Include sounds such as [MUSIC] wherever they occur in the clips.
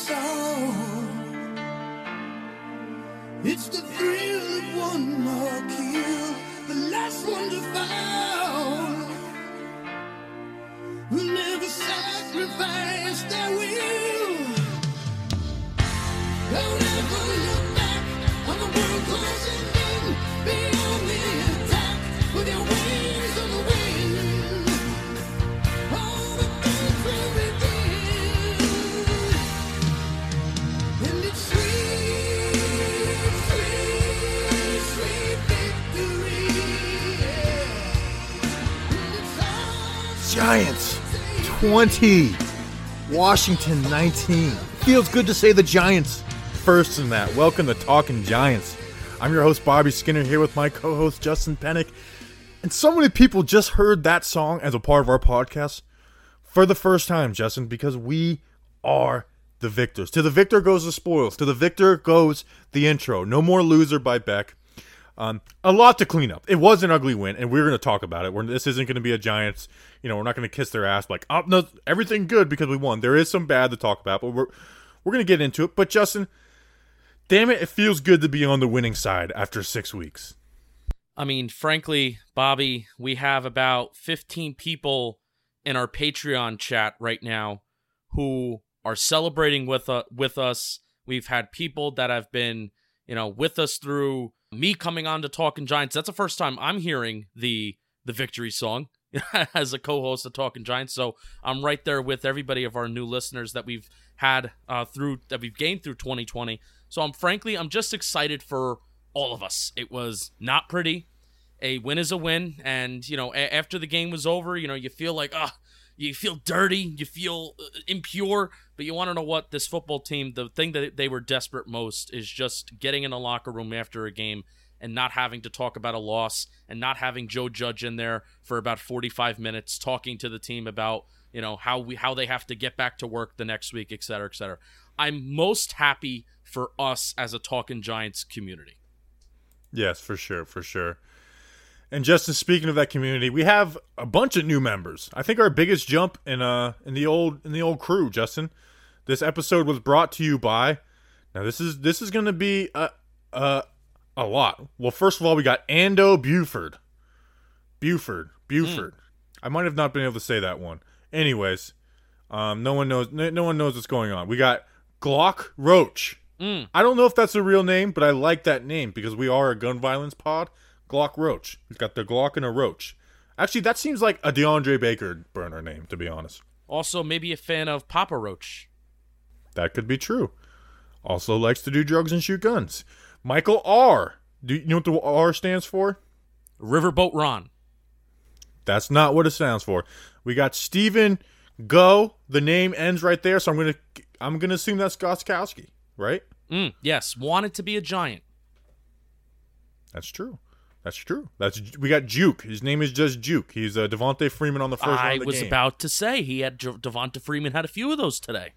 song. It's the thrill of one more kill, the last one to fall. Who never sacrifice their will. Don't ever look back on the world closing in. Be on the 20, Washington 19. Feels good to say the Giants first in that. Welcome to Talking Giants. I'm your host, Bobby Skinner, here with my co host, Justin Pennick. And so many people just heard that song as a part of our podcast for the first time, Justin, because we are the victors. To the victor goes the spoils. To the victor goes the intro. No more loser by Beck. Um, a lot to clean up. It was an ugly win, and we're going to talk about it. We're, this isn't going to be a Giants. You know, we're not going to kiss their ass like, oh no, everything good because we won. There is some bad to talk about, but we're we're going to get into it. But Justin, damn it, it feels good to be on the winning side after six weeks. I mean, frankly, Bobby, we have about 15 people in our Patreon chat right now who are celebrating with uh, with us. We've had people that have been, you know, with us through me coming on to Talking Giants. That's the first time I'm hearing the the victory song [LAUGHS] as a co-host of Talking Giants. So I'm right there with everybody of our new listeners that we've had uh, through that we've gained through 2020. So I'm frankly I'm just excited for all of us. It was not pretty. A win is a win, and you know a- after the game was over, you know you feel like ah. You feel dirty, you feel uh, impure, but you want to know what this football team, the thing that they were desperate most is just getting in the locker room after a game and not having to talk about a loss and not having Joe Judge in there for about 45 minutes talking to the team about, you know, how we how they have to get back to work the next week, et cetera, et cetera. I'm most happy for us as a Talking Giants community. Yes, for sure, for sure. And Justin, speaking of that community, we have a bunch of new members. I think our biggest jump in uh in the old in the old crew, Justin. This episode was brought to you by. Now this is this is going to be a a a lot. Well, first of all, we got Ando Buford. Buford, Buford. I might have not been able to say that one. Anyways, um, no one knows. No, no one knows what's going on. We got Glock Roach. Mm. I don't know if that's a real name, but I like that name because we are a gun violence pod. Glock Roach. He's got the Glock and a Roach. Actually, that seems like a DeAndre Baker burner name, to be honest. Also, maybe a fan of Papa Roach. That could be true. Also likes to do drugs and shoot guns. Michael R. Do you know what the R stands for? Riverboat Ron. That's not what it stands for. We got Steven Go. The name ends right there, so I'm gonna I'm gonna assume that's Gostkowski, right? Mm, yes, wanted to be a giant. That's true. That's true. That's we got Juke. His name is just Juke. He's uh, Devonta Freeman on the first round I of the was game. about to say he had Devonta Freeman had a few of those today.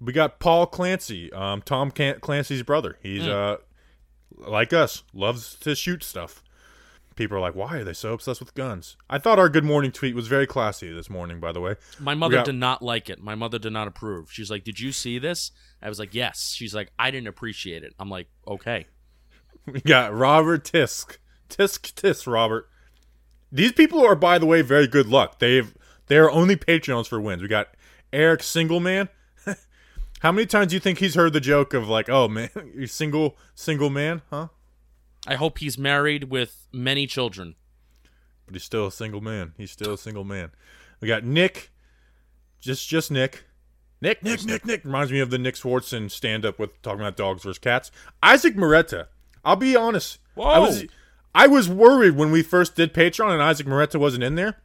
We got Paul Clancy, um, Tom Clancy's brother. He's uh, like us, loves to shoot stuff. People are like, why are they so obsessed with guns? I thought our good morning tweet was very classy this morning, by the way. My mother got- did not like it. My mother did not approve. She's like, "Did you see this?" I was like, "Yes." She's like, "I didn't appreciate it." I'm like, "Okay." [LAUGHS] We got Robert Tisk. Tisk Tisk Robert. These people are, by the way, very good luck. They've they are only Patreons for wins. We got Eric Singleman. [LAUGHS] How many times do you think he's heard the joke of like, oh man, [LAUGHS] you single single man, huh? I hope he's married with many children. But he's still a single man. He's still a single man. We got Nick. Just just Nick. Nick, Nick, Nick, Nick. Reminds me of the Nick Swardson stand up with talking about dogs versus cats. Isaac Moretta. I'll be honest. I was Whoa. I was worried when we first did Patreon and Isaac Moretta wasn't in there.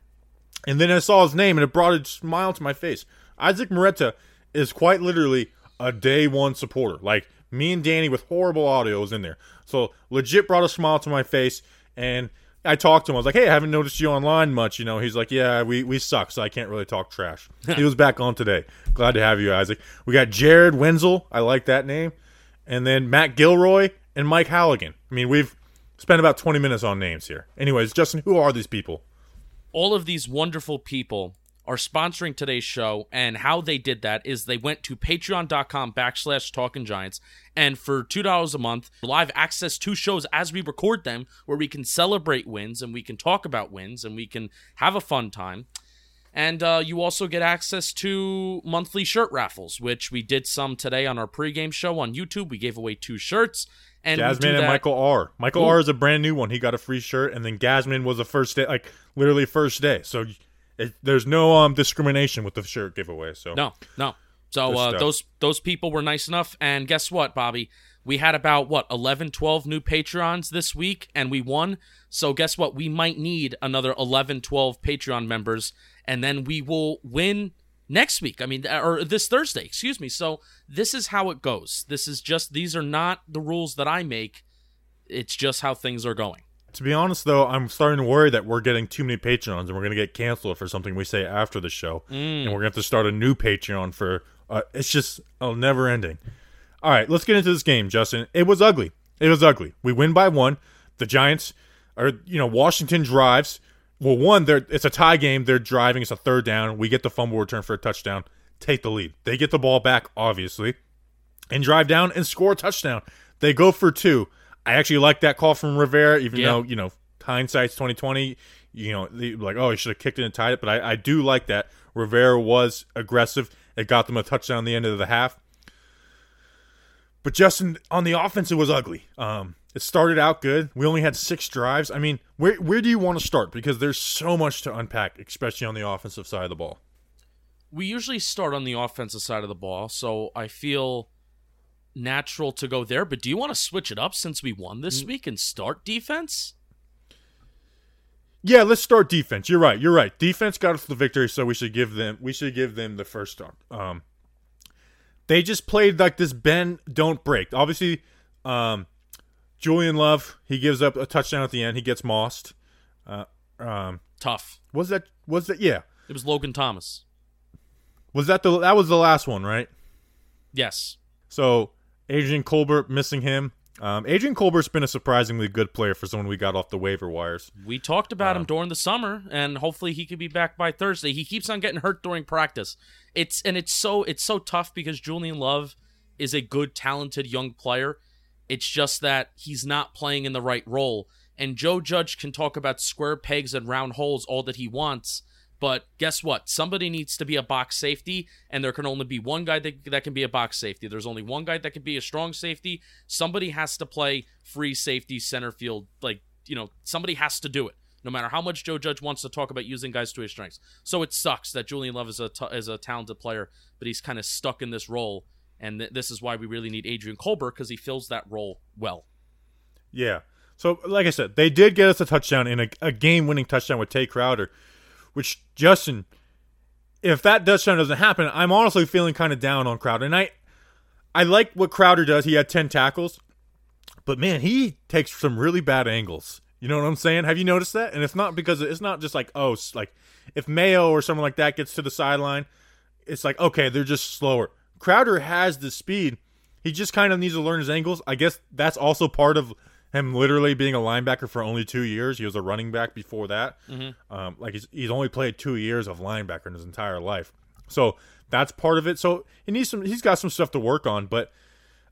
And then I saw his name and it brought a smile to my face. Isaac Moretta is quite literally a day one supporter. Like me and Danny with horrible audio was in there. So legit brought a smile to my face and I talked to him. I was like, "Hey, I haven't noticed you online much." You know, he's like, "Yeah, we we suck, so I can't really talk trash." [LAUGHS] he was back on today. Glad to have you, Isaac. We got Jared Wenzel. I like that name, and then Matt Gilroy and Mike Halligan. I mean, we've spent about twenty minutes on names here. Anyways, Justin, who are these people? all of these wonderful people are sponsoring today's show, and how they did that is they went to patreon.com backslash talking giants, and for $2 a month, live access to shows as we record them, where we can celebrate wins and we can talk about wins and we can have a fun time. And uh, you also get access to monthly shirt raffles, which we did some today on our pregame show on YouTube. We gave away two shirts. And Jasmine and Michael R. Michael Ooh. R is a brand new one. He got a free shirt, and then Gasman was the first day, like literally first day. So it, there's no um discrimination with the shirt giveaway. So No, no. So uh, those those people were nice enough, and guess what, Bobby? We had about what 11, 12 new Patreons this week, and we won. So guess what? We might need another 11, 12 Patreon members, and then we will win next week. I mean, or this Thursday, excuse me. So this is how it goes. This is just these are not the rules that I make. It's just how things are going. To be honest, though, I'm starting to worry that we're getting too many Patreons and we're going to get canceled for something we say after the show. And we're going to have to start a new Patreon for. Uh, it's just oh, never ending. All right, let's get into this game, Justin. It was ugly. It was ugly. We win by one. The Giants are, you know, Washington drives. Well, one, they're it's a tie game. They're driving. It's a third down. We get the fumble return for a touchdown. Take the lead. They get the ball back, obviously and drive down and score a touchdown. They go for two. I actually like that call from Rivera, even Yeah. though you know hindsight's twenty twenty. You know, like oh, he should have kicked it and tied it, but I, I do like that Rivera was aggressive. It got them a touchdown at the end of the half. But Justin, on the offense, it was ugly. Um, it started out good. We only had six drives. I mean, where where do you want to start? Because there's so much to unpack, especially on the offensive side of the ball. we usually start on the offensive side of the ball, so I feel natural to go there. But do you want to switch it up since we won this week and start defense? Yeah, let's start defense. You're right. You're right. Defense got us the victory, so we should give them we should give them the first start. Um they just played like this bend don't break. Obviously, um Julian Love, he gives up a touchdown at the end. He gets mossed. Uh um Tough. was that was that yeah. It was Logan Thomas. Was that the that was the last one, right? Yes. So Adrian Colbert missing him. Um, Adrian Colbert's been a surprisingly good player for someone we got off the waiver wires. We talked about him during the summer, and hopefully he could be back by Thursday. He keeps on getting hurt during practice. It's and it's so it's so tough because Julian Love is a good, talented young player. It's just that he's not playing in the right role. And Joe Judge can talk about square pegs and round holes all that he wants. But guess what? Somebody needs to be a box safety, and there can only be one guy that, that can be a box safety. There's only one guy that can be a strong safety. Somebody has to play free safety, center field. Like, you know, somebody has to do it, no matter how much Joe Judge wants to talk about using guys to his strengths. So it sucks that Julian Love is a, t- is a talented player, but he's kind of stuck in this role. And th- this is why we really need Adrian Colbert because he fills that role well. Yeah. So, like I said, they did get us a touchdown in a, a game-winning touchdown with Tae Crowder, which Justin, if that touchdown doesn't happen, I'm honestly feeling kind of down on Crowder. And I, I like what Crowder does. He had ten tackles, but man, he takes some really bad angles. You know what I'm saying? Have you noticed that? And it's not because it's not just like oh, like if Mayo or someone like that gets to the sideline, it's like okay, they're just slower. Crowder has the speed. He just kind of needs to learn his angles. I guess that's also part of him literally being a linebacker for only two years. He was a running back before that. Um, like he's he's only played two years of linebacker in his entire life. So that's part of it. So he needs some. He's got some stuff to work on, but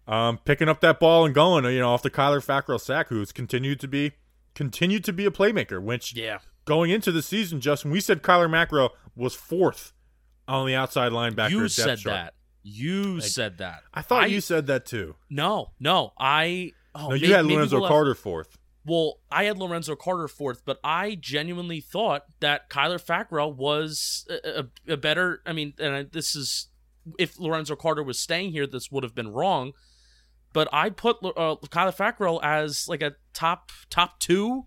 um, picking up that ball and going, you know, off the Kyler Fackrell sack, who's continued to be continued to be a playmaker. Which Yeah. going into the season, Justin, we said Kyler Fackrell was fourth on the outside linebacker. You said chart. that. You said that. I thought you said that too. No, no. I. Oh, No, you may- had Lorenzo we'll have- Carter fourth. Well, I had Lorenzo Carter fourth, but I genuinely thought that Kyler Fackrell was a, a, a better. I mean, and I, this is if Lorenzo Carter was staying here, this would have been wrong. But I put uh, Kyler Fackrell as like a top top two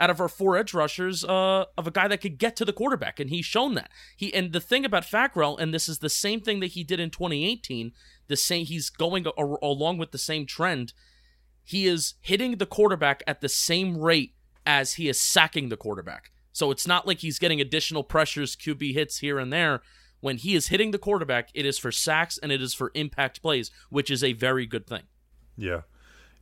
out of our four edge rushers uh, of a guy that could get to the quarterback, and he's shown that. He and the thing about Fackrell, and this is the same thing that he did in 2018. The same he's going a- along with the same trend he is hitting the quarterback at the same rate as he is sacking the quarterback. So it's not like he's getting additional pressures, QB hits here and there. When he is hitting the quarterback, it is for sacks and it is for impact plays, which is a very good thing. Yeah,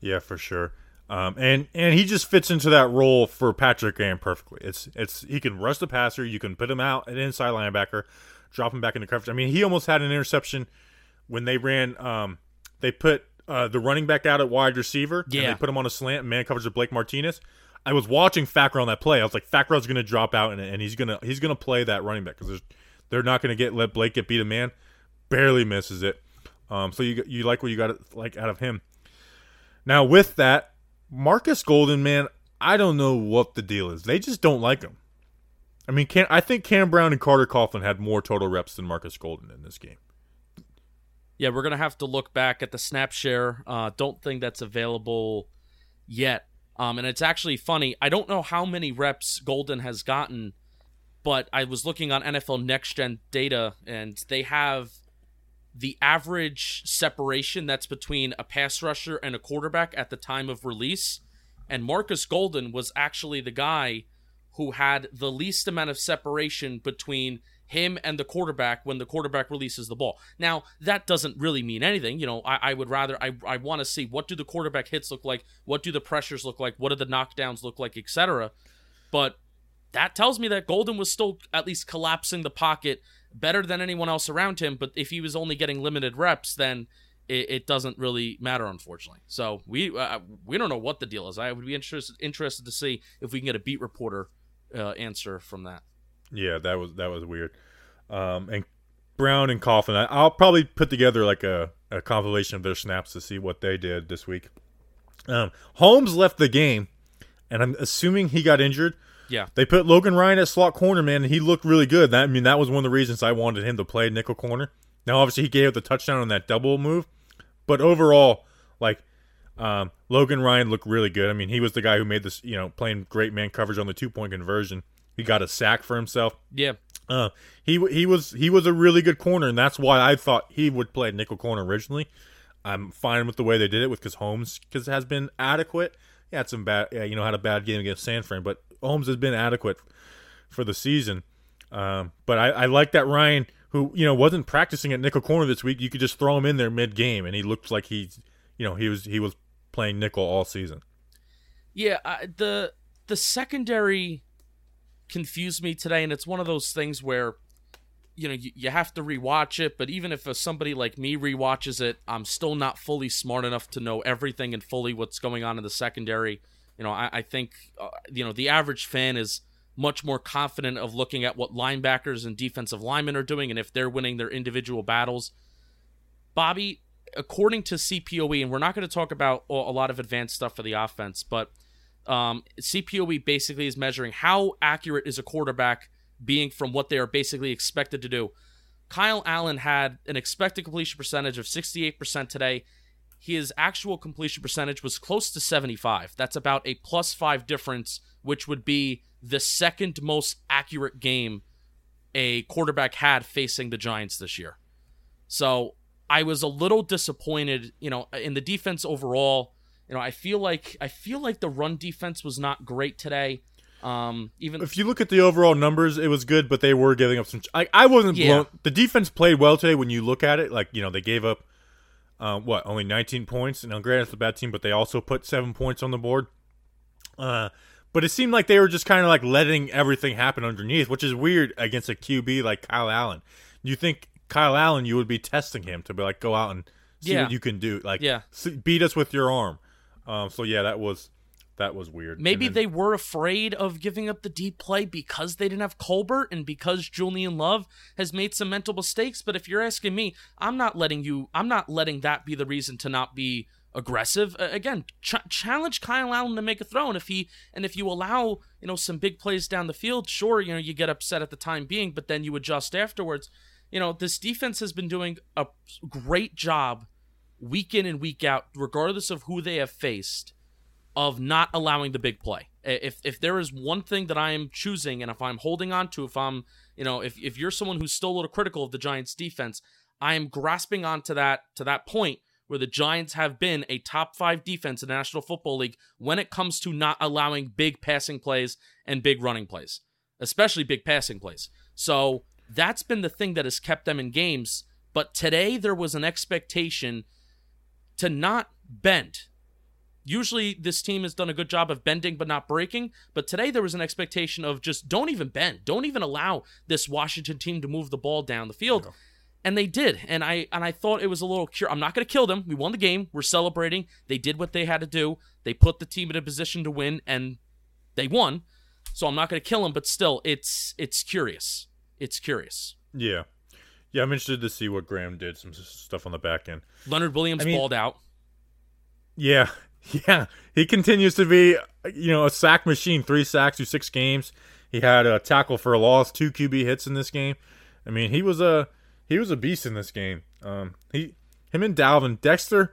yeah, for sure. Um, and and he just fits into that role for Patrick Graham perfectly. It's it's he can rush the passer. You can put him out an inside linebacker, drop him back into coverage. I mean, he almost had an interception when they ran. Um, they put uh, the running back out at wide receiver. Yeah. And they put him on a slant and man coverage with Blake Martinez. I was watching Fackrell on that play. I was like, Fackrell's going to drop out and, and he's gonna he's gonna play that running back because they're not going to get let Blake get beat a man. Barely misses it. Um, so you you like what you got like out of him. Now with that, Marcus Golden, man, I don't know what the deal is. They just don't like him. I mean, can I think Cam Brown and Carter Coughlin had more total reps than Marcus Golden in this game. Yeah, we're gonna have to look back at the snap share. Uh, don't think that's available yet. Um, and it's actually funny. I don't know how many reps Golden has gotten, but I was looking on NFL Next Gen data, and they have the average separation that's between a pass rusher and a quarterback at the time of release. And Marcus Golden was actually the guy who had the least amount of separation between him and the quarterback when the quarterback releases the ball. Now, that doesn't really mean anything. You know, I, I would rather, I, I want to see what do the quarterback hits look like? What do the pressures look like? What do the knockdowns look like, etc. But that tells me that Golden was still at least collapsing the pocket better than anyone else around him. But if he was only getting limited reps, then it, it doesn't really matter, unfortunately. So we uh, we don't know what the deal is. I would be interested interested to see if we can get a beat reporter uh, answer from that. Yeah, that was that was weird. Um, and Brown and Coughlin, I, I'll probably put together like a, a compilation of their snaps to see what they did this week. Um, Holmes left the game, and I'm assuming he got injured. Yeah. They put Logan Ryan at slot corner, man, and he looked really good. That I mean, that was one of the reasons I wanted him to play nickel corner. Now, obviously, he gave up the touchdown on that double move, but overall, like um, Logan Ryan looked really good. I mean, he was the guy who made this, you know, playing great man coverage on the two point conversion. He got a sack for himself. Yeah. Uh, he he was he was a really good corner, and that's why I thought he would play nickel corner originally. I'm fine with the way they did it with because Holmes because has been adequate. He had some bad, yeah, you know, had a bad game against San Fran, but Holmes has been adequate for the season. Um, but I, I like that Ryan, who you know wasn't practicing at nickel corner this week. You could just throw him in there mid game, and he looked like he, you know, he was he was playing nickel all season. Yeah, I, the the secondary confused me today, and it's one of those things where you know you, you have to rewatch it. But even if uh, somebody like me rewatches it, I'm still not fully smart enough to know everything and fully what's going on in the secondary. You know, I, I think uh, you know the average fan is much more confident of looking at what linebackers and defensive linemen are doing and if they're winning their individual battles. Bobby, according to CPOE, and we're not going to talk about a lot of advanced stuff for the offense, but um, CPOE basically is measuring how accurate is a quarterback being from what they are basically expected to do. Kyle Allen had an expected completion percentage of 68% today. His actual completion percentage was close to 75. That's about a plus five difference, which would be the second most accurate game a quarterback had facing the Giants this year. So I was a little disappointed, you know, in the defense overall. You know, I feel like I feel like the run defense was not great today. Um, even If you look at the overall numbers, it was good, but they were giving up some. I, I wasn't Yeah. blown. The defense played well today. When you look at it, like you know, they gave up uh, what only 19 points. And granted, it's a bad team, but they also put seven points on the board. Uh, but it seemed like they were just kind of like letting everything happen underneath, which is weird against a QB like Kyle Allen. You think Kyle Allen, you would be testing him to be like, go out and see Yeah. what you can do, like, Yeah. see- beat us with your arm. Um, so yeah, that was that was weird. Maybe then- they were afraid of giving up the deep play because they didn't have Colbert and because Julian Love has made some mental mistakes. But if you're asking me, I'm not letting you. I'm not letting that be the reason to not be aggressive. Uh, again, ch- challenge Kyle Allen to make a throw, and if he and if you allow you know some big plays down the field, sure, you know you get upset at the time being, but then you adjust afterwards. You know this defense has been doing a great job week in and week out, regardless of who they have faced of not allowing the big play. If if there is one thing that I am choosing and if I'm holding on to, if I'm, you know, if if you're someone who's still a little critical of the Giants defense, I am grasping onto that to that point where the Giants have been a top 5 defense in the National Football League when it comes to not allowing big passing plays and big running plays, especially big passing plays. So, that's been the thing that has kept them in games, but today there was an expectation to not bend Usually, this team has done a good job of bending but not breaking. But today, there was an expectation of just don't even bend, don't even allow this Washington team to move the ball down the field. And they did, and I and I thought it was a little. Cure. I'm not going to kill them. We won the game. We're celebrating. They did what they had to do. They put the team in a position to win, and they won. So I'm not going to kill them, but still, it's it's curious. It's curious. Yeah. Yeah, I'm interested to see what Graham did. Some stuff on the back end. Leonard Williams I mean- balled out. Yeah, [LAUGHS] yeah. He continues to be, you know, a sack machine. Three sacks through six games. He had a tackle for a loss, two QB hits in this game. I mean, he was a he was a beast in this game. Um, he, him and Dalvin, Dexter.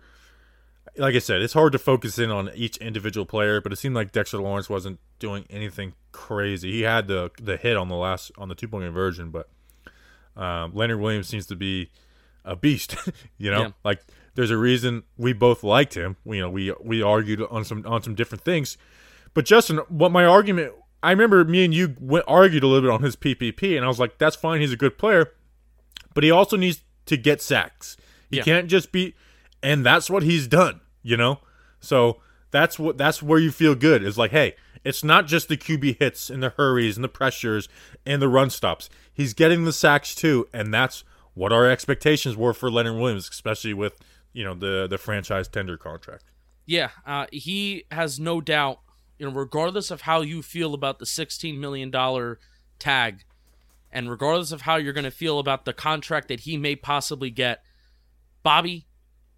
Like I said, it's hard to focus in on each individual player, but it seemed like Dexter Lawrence wasn't doing anything crazy. He had the the hit on the last on the two point conversion, but um, Leonard Williams seems to be a beast. [LAUGHS] you know, Yeah. like there's a reason we both liked him. We, you know, we we argued on some on some different things. But Justin, what my argument? I remember me and you went, argued a little bit on his PPP, and I was like, "That's fine. He's a good player, but he also needs to get sacks. He Yeah. can't just be." And that's what he's done. You know, so that's what that's where you feel good. Is like, hey, it's not just the QB hits and the hurries and the pressures and the run stops. He's getting the sacks too, and that's what our expectations were for Leonard Williams, especially with you know the the franchise tender contract. Yeah, uh, he has no doubt. You know, regardless of how you feel about the sixteen million dollar tag, and regardless of how you're going to feel about the contract that he may possibly get, Bobby,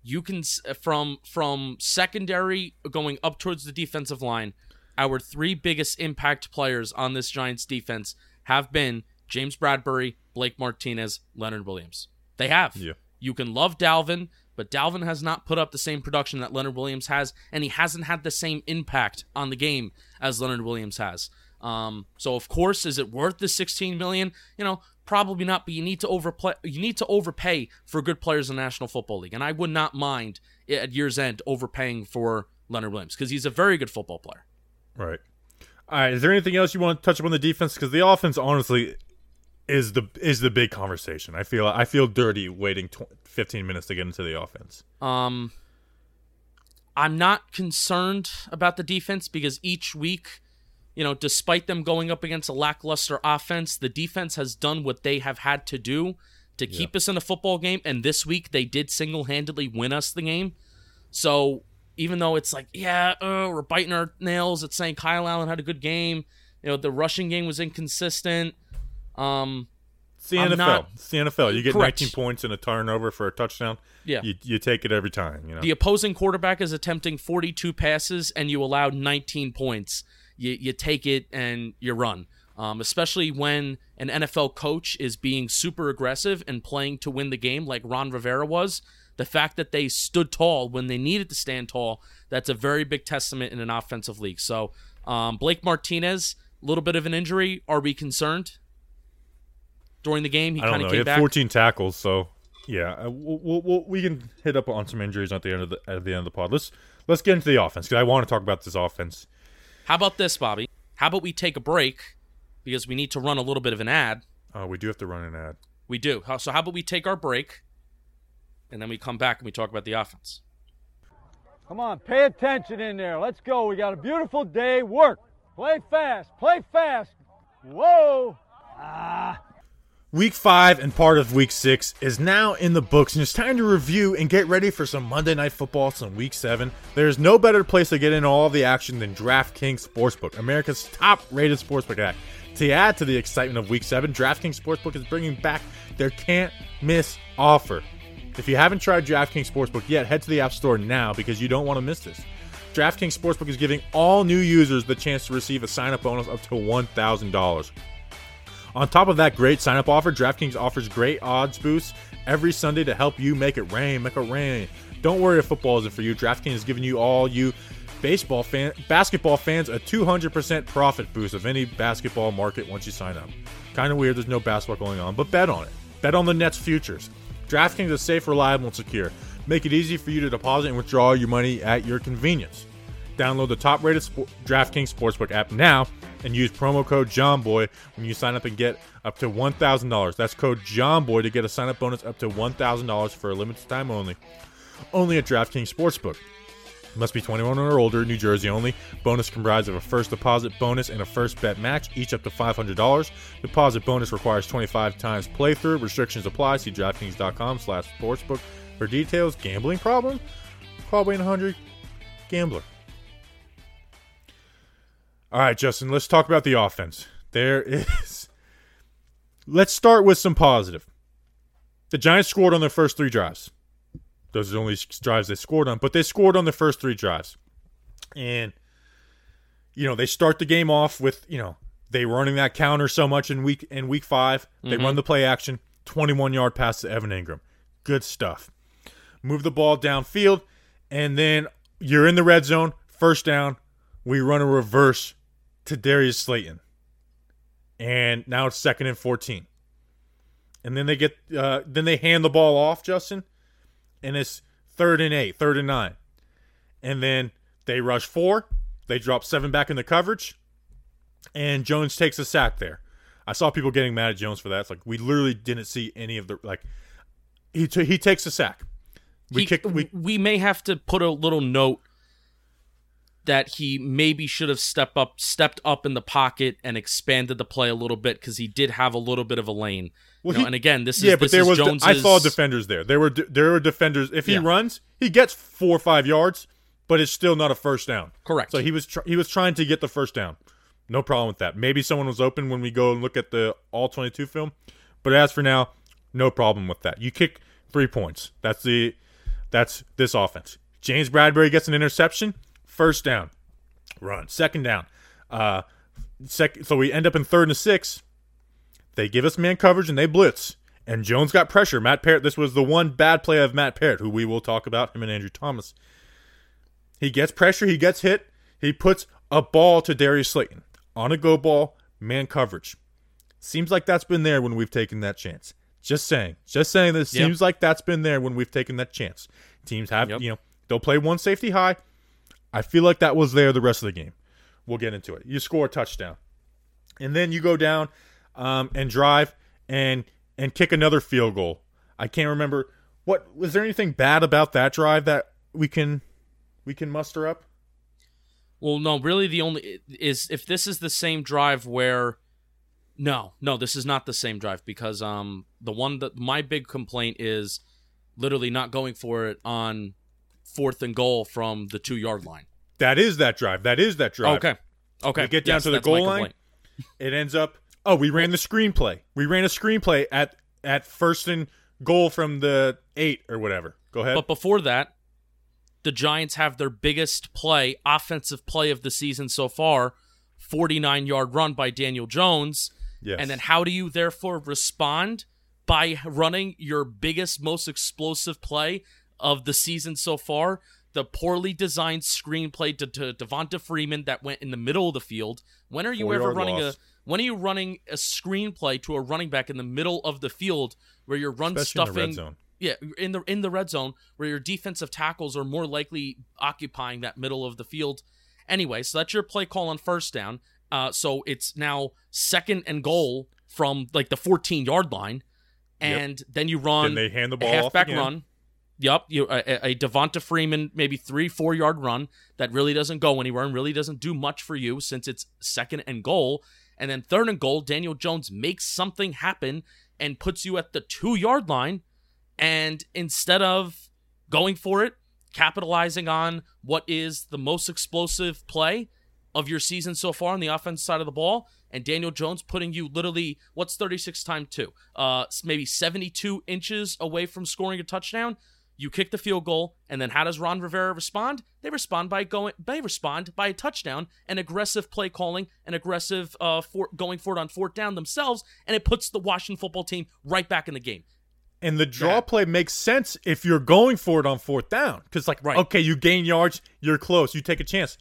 you can from from secondary going up towards the defensive line. Our three biggest impact players on this Giants defense have been James Bradberry, Blake Martinez, Leonard Williams. They have. Yeah. You can love Dalvin, but Dalvin has not put up the same production that Leonard Williams has, and he hasn't had the same impact on the game as Leonard Williams has. Um, so of course, is it worth the 16 million? You know, probably not. But you need to overplay. You need to overpay for good players in the National Football League, and I would not mind at year's end overpaying for Leonard Williams because he's a very good football player. Right. All right. Is there anything else you want to touch up on the defense? Because the offense, honestly, is the is the big conversation. I feel I feel dirty waiting tw- 15 minutes to get into the offense. Um, I'm not concerned about the defense because each week, you know, despite them going up against a lackluster offense, the defense has done what they have had to do to keep us in a football game. And this week, they did single handedly win us the game. So even though it's like, yeah, uh, we're biting our nails at saying Kyle Allen had a good game, you know, the rushing game was inconsistent. Um, It's the I'm NFL. not- it's the NFL. You get Correct. 19 points and a turnover for a touchdown. Yeah. You, you take it every time. You know. the opposing quarterback is attempting 42 passes and you allow 19 points. You, you take it and you run. Um, especially when an NFL coach is being super aggressive and playing to win the game, like Ron Rivera was. The fact that they stood tall when they needed to stand tall, that's a very big testament in an offensive league. So, um, Blake Martinez, a little bit of an injury. Are we concerned? During the game, he I don't kind know. of He came had back. 14 tackles, so yeah, uh, we'll, we'll, we'll, can hit up on some injuries at the end of the at the end of the pod. Let's let's get into the offense because I want to talk about this offense. How about this, Bobby? How about we take a break because we need to run a little bit of an ad. Uh, we do have to run an ad. We do. So how about we take our break and then we come back and we talk about the offense. Come on, pay attention in there. Let's go. We got a beautiful day. Work. Play fast. Play fast. Whoa. Ah. Week five and part of week six is now in the books, and it's time to review and get ready for some Monday Night Football, some week seven. There's no better place to get in all of the action than DraftKings Sportsbook, America's top rated sportsbook app. To add to the excitement of week seven, DraftKings Sportsbook is bringing back their can't miss offer. If you haven't tried DraftKings Sportsbook yet, head to the App Store now because you don't want to miss this. DraftKings Sportsbook is giving all new users the chance to receive a sign up bonus up to $1,000. On top of that great sign up offer, DraftKings offers great odds boosts every Sunday to help you make it rain, make it rain. Don't worry if football isn't for you. DraftKings is giving you all you baseball fan, basketball fans a 200% profit boost of any basketball market once you sign up. Kind of weird, there's no basketball going on, but bet on it. Bet on the Nets futures. DraftKings is safe, reliable, and secure. Make it easy for you to deposit and withdraw your money at your convenience. Download the top-rated Sp- DraftKings Sportsbook app now and use promo code JOHNBOY when you sign up and get up to $1,000. That's code JOHNBOY to get a sign-up bonus up to $1,000 for a limited time only. Only at DraftKings Sportsbook. Must be 21 or older, New Jersey only. Bonus comprised of a first deposit bonus and a first bet match, each up to $500. Deposit bonus requires 25 times playthrough. Restrictions apply. See DraftKings.com slash sportsbook for details. Gambling problem? Probably 100 Gambler. All right, Justin, let's talk about the offense. There is. Let's start with some positive. The Giants scored on their first three drives. Those are the only drives they scored on, but they scored on the first three drives. And, you know, they start the game off with, you know, they running that counter so much in week in week 5 They run the play action, 21 yard pass to Evan Engram. Good stuff. Move the ball downfield, and then you're in the red zone, first down. We run a reverse to Darius Slayton. And now it's second and 14. And then they get uh, then they hand the ball off, Justin, and it's third and eight, third and nine. And then they rush four. They drop seven back in the coverage. And Jones takes a sack there. I saw people getting mad at Jones for that. It's like we literally didn't see any of the like he t- he takes a sack. We He- kick we we may have to put a little note that he maybe should have stepped up stepped up in the pocket and expanded the play a little bit because he did have a little bit of a lane. Well, You know, he- and again, this is yeah, but there was Jones's, I saw defenders there. There were there were defenders. If he Yeah. runs, he gets four or five yards, but it's still not a first down. Correct. So he was tr- he was trying to get the first down. No problem with that. Maybe someone was open when we go and look at the all twenty two film, but as for now, no problem with that. You kick three points. That's the that's this offense. James Bradbury gets an interception, first down, run, second down. Uh, sec- so we end up in third and six. They give us man coverage and they blitz. And Jones got pressure. Matt Peart, this was the one bad play of Matt Peart, who we will talk about, him and Andrew Thomas. He gets pressure, he gets hit, he puts a ball to Darius Slayton on a go ball, man coverage. Seems like that's been there when we've taken that chance. Just saying. Just saying that it Yep. seems like that's been there when we've taken that chance. Teams have, Yep. you know, they'll play one safety high. I feel like that was there the rest of the game. We'll get into it. You score a touchdown. And then you go down um, and drive and and kick another field goal. I can't remember what was there anything bad about that drive that we can we can muster up? Well, no, really, the only is if this is the same drive where. No, no, this is not the same drive because um the one that my big complaint is literally not going for it on fourth and goal from the two yard line. That is that drive. That is that drive. Okay, okay, We get down Yes, to the goal line. It ends up oh, we ran the screenplay. We ran a screenplay at at first and goal from the 8 or whatever. Go ahead. But before that, the Giants have their biggest play, offensive play of the season so far, 49 yard run by Daniel Jones. Yes. And then how do you therefore respond? By running your biggest, most explosive play of the season so far, the poorly designed screenplay to, to Devonta Freeman that went in the middle of the field. When are you ever Four-yard running loss. a when are you running a screenplay to a running back in the middle of the field where you're run Especially in the stuffing red zone. yeah, in the in the red zone where your defensive tackles are more likely occupying that middle of the field. Anyway, so that's your play call on first down. Uh, so it's now second and goal from like the 14 yard line, and then you run Then they hand the ball halfback run. Yup, you a, a- a Devonta Freeman maybe three four yard run that really doesn't go anywhere and really doesn't do much for you since it's second and goal, and then third and goal. Daniel Jones makes something happen and puts you at the two yard line, and instead of going for it, capitalizing on what is the most explosive play of your season so far on the offense side of the ball, and Daniel Jones putting you literally what's 36 times two, uh, maybe 72 inches away from scoring a touchdown. You kick the field goal, and then how does Ron Rivera respond? They respond by going. They respond by a touchdown and aggressive play calling and aggressive uh, for, going for it on fourth down themselves, and it puts the Washington football team right back in the game. And the draw Yeah. play makes sense if you're going for it on fourth down. Because, like, Right. okay, you gain yards, you're close, you take a chance.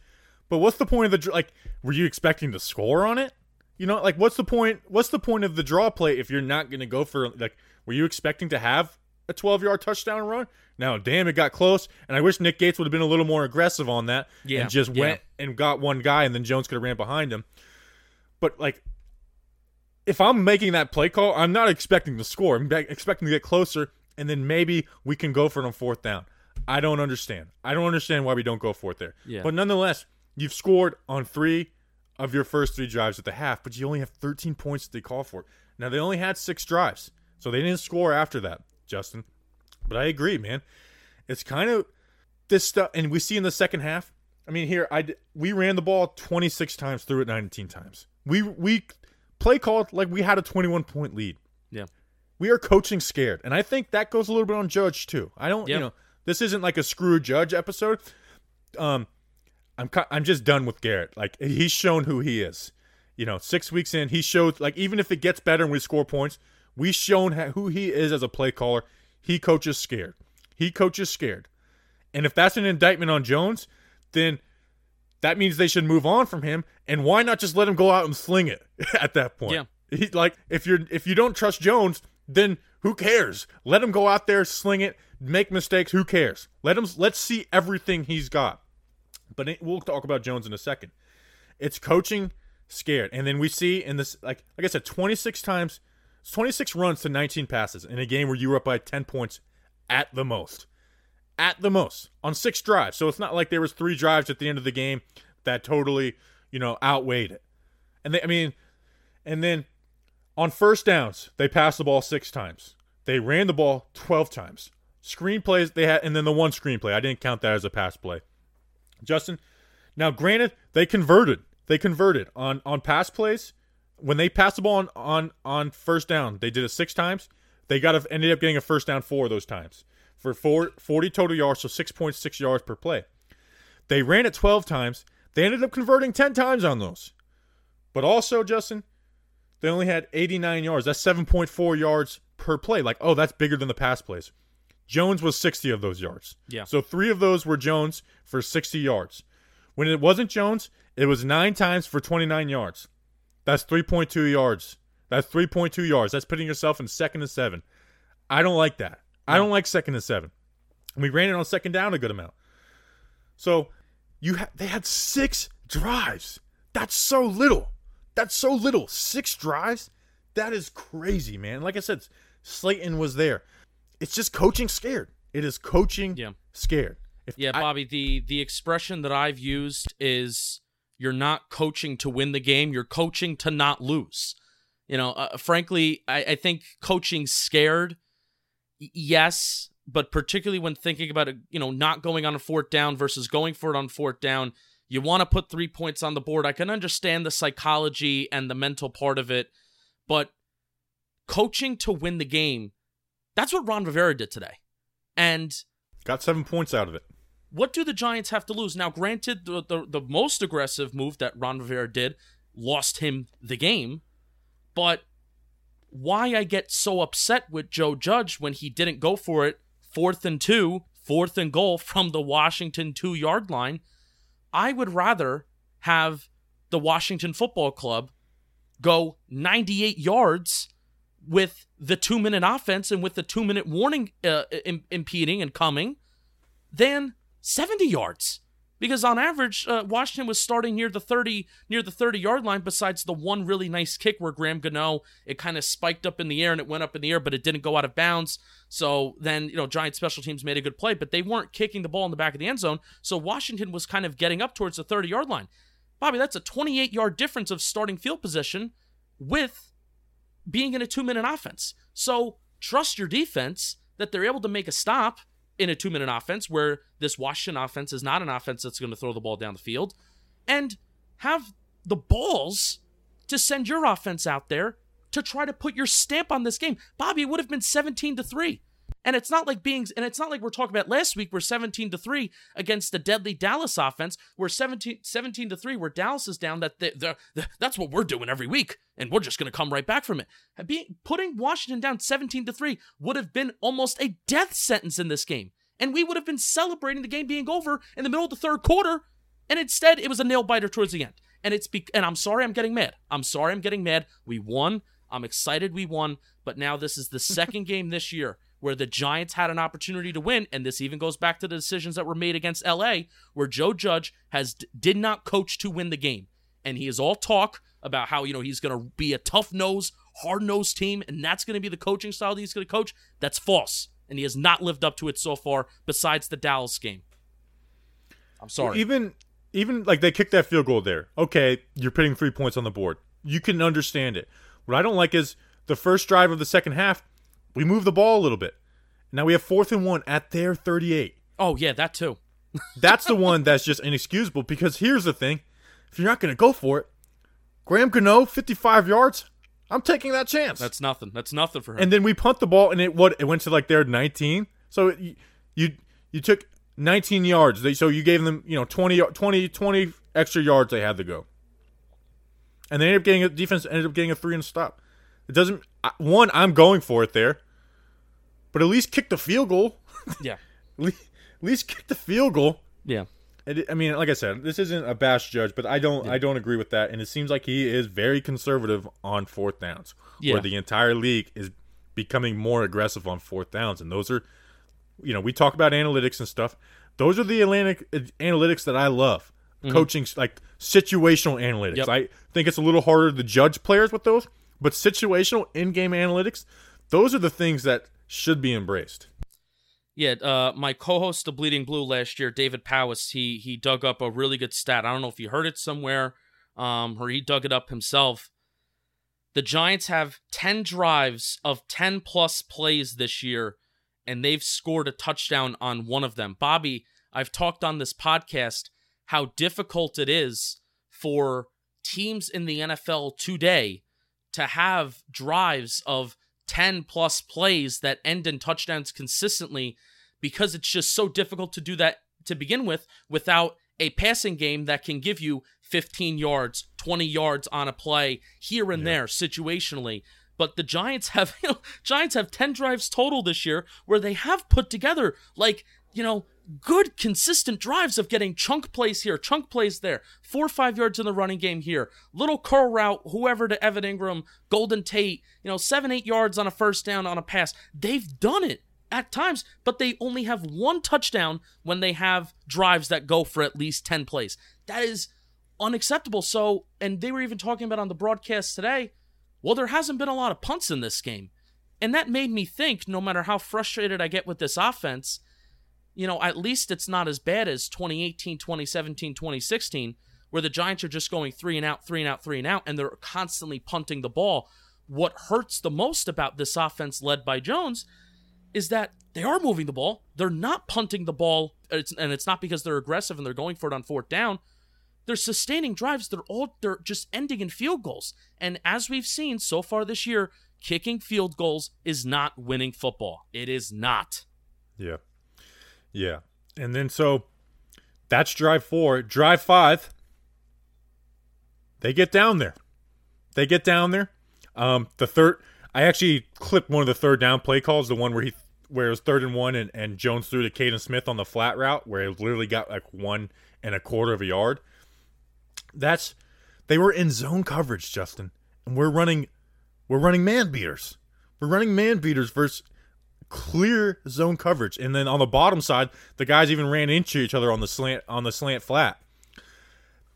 But what's the point of the like? Were you expecting to score on it? You know, like, what's the point? What's the point of the draw play if you're not going to go for like? Were you expecting to have a 12 yard touchdown run? Now, damn, it got close, and I wish Nick Gates would have been a little more aggressive on that Yeah, and just yeah. went and got one guy, and then Jones could have ran behind him. But like, if I'm making that play call, I'm not expecting to score. I'm expecting to get closer, and then maybe we can go for it on fourth down. I don't understand. I don't understand why we don't go for it there. Yeah. But nonetheless, you've scored on three of your first three drives at the half, but you only have 13 points that they call for. Now they only had six drives, so they didn't score after that, Justin. But I agree, man. It's kind of this stuff, and we see in the second half. I mean, here I we ran the ball 26 times, threw it 19 times. We we play called like we had a 21 point lead. Yeah. We are coaching scared, and I think that goes a little bit on Judge too. I don't, Yep. you know, this isn't like a screw Judge episode. Um, I'm I'm just done with Garrett. Like he's shown who he is. You know, six weeks in, he showed like even if it gets better and we score points, we shown who he is as a play caller. He coaches scared. He coaches scared. And if that's an indictment on Jones, then that means they should move on from him. And why not just let him go out and sling it [LAUGHS] at that point? Yeah. He, like if you're if you don't trust Jones, then who cares? Let him go out there, sling it, make mistakes. Who cares? Let him. Let's see everything he's got. But it, we'll talk about Jones in a second. It's coaching scared, and then we see in this like like I said, 26 times, 26 runs to 19 passes in a game where you were up by 10 points at the most at the most on six drives. So it's not like there was three drives at the end of the game that totally, you know, outweighed it. And they, I mean, and then on first downs, they passed the ball six times. They ran the ball 12 times. Screenplays they had, and then the one screenplay. I didn't count that as a pass play. Justin, now granted, they converted. They converted on on pass plays. When they passed the ball on on, on first down, they did it six times. They got a, ended up getting a first down four of those times for four, 40 total yards, so 6.6 yards per play. They ran it 12 times. They ended up converting 10 times on those. But also, Justin, they only had 89 yards. That's 7.4 yards per play. Like, oh, that's bigger than the pass plays. Jones was 60 of those yards. Yeah. So three of those were Jones for 60 yards. When it wasn't Jones, it was nine times for 29 yards. That's 3.2 yards. That's 3.2 yards. That's putting yourself in second and seven. I don't like that. I don't like second and seven. We ran it on second down a good amount. So you ha- they had six drives. That's so little. That's so little. Six drives. That is crazy, man. Like I said, Slayton was there. It's just coaching scared. It is coaching Yeah. scared. If Yeah, I- Bobby, the the expression that I've used is you're not coaching to win the game, you're coaching to not lose. You know, uh, frankly, I, I think coaching scared, yes, but particularly when thinking about you know, not going on a fourth down versus going for it on fourth down, you want to put three points on the board. I can understand the psychology and the mental part of it, but coaching to win the game, that's what Ron Rivera did today. And got seven points out of it. What do the Giants have to lose? Now, granted, the, the, the most aggressive move that Ron Rivera did lost him the game, but why I get so upset with Joe Judge when he didn't go for it fourth and two, fourth and goal from the Washington two yard line, I would rather have the Washington Football Club go 98 yards with the two minute offense and with the two minute warning uh, Im- impeding and coming than 70 yards. Because on average uh, Washington was starting near the 30 near the 30 yard line besides the one really nice kick where Graham Gano it kind of spiked up in the air and it went up in the air but it didn't go out of bounds. So then you know Giant special teams made a good play but they weren't kicking the ball in the back of the end zone. So Washington was kind of getting up towards the 30 yard line. Bobby that's a 28 yard difference of starting field position with being in a two minute offense. So trust your defense that they're able to make a stop in a two minute offense where this Washington offense is not an offense that's going to throw the ball down the field and have the balls to send your offense out there to try to put your stamp on this game. Bobby, it would have been 17 to 3. And it's not like being and it's not like we're talking about last week where 17 to 3 against the deadly Dallas offense where 17 17 to 3 where Dallas is down that they, they're, that's what we're doing every week and we're just going to come right back from it. Uh, being, putting Washington down 17 to 3 would have been almost a death sentence in this game. And we would have been celebrating the game being over in the middle of the third quarter and instead it was a nail biter towards the end. And it's be- and I'm sorry I'm getting mad. I'm sorry I'm getting mad. We won. I'm excited we won, but now this is the second [LAUGHS] game this year where the Giants had an opportunity to win, and this even goes back to the decisions that were made against LA, where Joe Judge has did not coach to win the game, and he is all talk about how you know he's going to be a tough nose, hard nosed team, and that's going to be the coaching style that he's going to coach. That's false. and he has not lived up to it so far. Besides the Dallas game, I'm sorry. Even even like they kicked that field goal there. Okay, you're putting three points on the board. You can understand it. What I don't like is the first drive of the second half, we move the ball a little bit. Now we have fourth and one at their 38. oh yeah, that too. [LAUGHS] That's the one that's just inexcusable because here's the thing. If you're not going to go for it, Graham Gano, 55 yards, I'm taking that chance. That's nothing. That's nothing for him. and then we punt the ball and it what it went to like their 19. So it, you you took 19 yards. They, so you gave them, you know, 20 20 20 extra yards they had to go. And they ended up getting a defense ended up getting a 3 and stop. It doesn't one I'm going for it there. But at least kick the field goal. [LAUGHS] yeah, At least, kick the field goal. yeah. It, I mean, like I said, this isn't a bash judge, but I don't, I don't agree with that. And it seems like he is very conservative on fourth downs, Yeah. where the entire league is becoming more aggressive on fourth downs. And those are, you know, we talk about analytics and stuff. Those are the Atlantic uh, analytics that I love. Coaching like situational analytics. Yep. I think it's a little harder to judge players with those, but situational in-game analytics, those are the things that should be embraced. Yeah, uh, my co-host of Bleeding Blue last year, David Powis, he he dug up a really good stat. I don't know if you heard it somewhere, um, or he dug it up himself. The Giants have ten drives of ten plus plays this year, and they've scored a touchdown on one of them. Bobby, I've talked on this podcast how difficult it is for teams in the NFL today to have drives of 10 plus plays that end in touchdowns consistently because it's just so difficult to do that to begin with without a passing game that can give you 15 yards, 20 yards on a play here and there situationally. But the Giants have you [LAUGHS] know, Giants have 10 drives total this year where they have put together like, you know, good consistent drives of getting chunk plays here, chunk plays there, four or five yards in the running game here, little curl route, whoever to Evan Engram, Golden Tate, you know, seven, eight yards on a first down on a pass. They've done it at times, but they only have one touchdown when they have drives that go for at least 10 plays. That is unacceptable. So, and they were even talking about on the broadcast today, well, there hasn't been a lot of punts in this game. And that made me think no matter how frustrated I get with this offense, you know, at least it's not as bad as 2018, 2017, 2016, where the Giants are just going three and out, three and out, three and out, and they're constantly punting the ball. What hurts the most about this offense led by Jones is that they are moving the ball. They're not punting the ball, and it's not because they're aggressive and they're going for it on fourth down. They're sustaining drives. They're all they're just ending in field goals. And as we've seen so far this year, kicking field goals is not winning football. It is not. Yeah. Yeah. And then so that's drive four. Drive five. They get down there. They get down there. Um, the third I actually clipped one of the third down play calls, the one where he where it was third and one and, and Jones threw to Kaden Smith on the flat route where it literally got like one and a quarter of a yard. That's they were in zone coverage, Justin. And we're running we're running man beaters. We're running man beaters versus clear zone coverage. And then on the bottom side, the guys even ran into each other on the slant on the slant flat.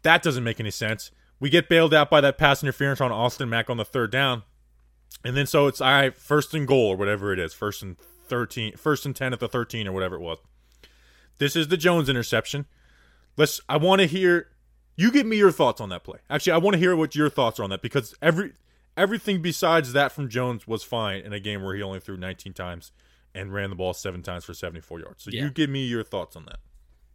That doesn't make any sense. We get bailed out by that pass interference on Austin Mack on the third down. And then so it's right, first and goal or whatever it is, first and 13, first and 10 at the 13 or whatever it was. This is the Jones interception. Let's I want to hear you give me your thoughts on that play. Actually, I want to hear what your thoughts are on that because every everything besides that from Jones was fine in a game where he only threw 19 times and ran the ball 7 times for 74 yards. So Yeah. you give me your thoughts on that.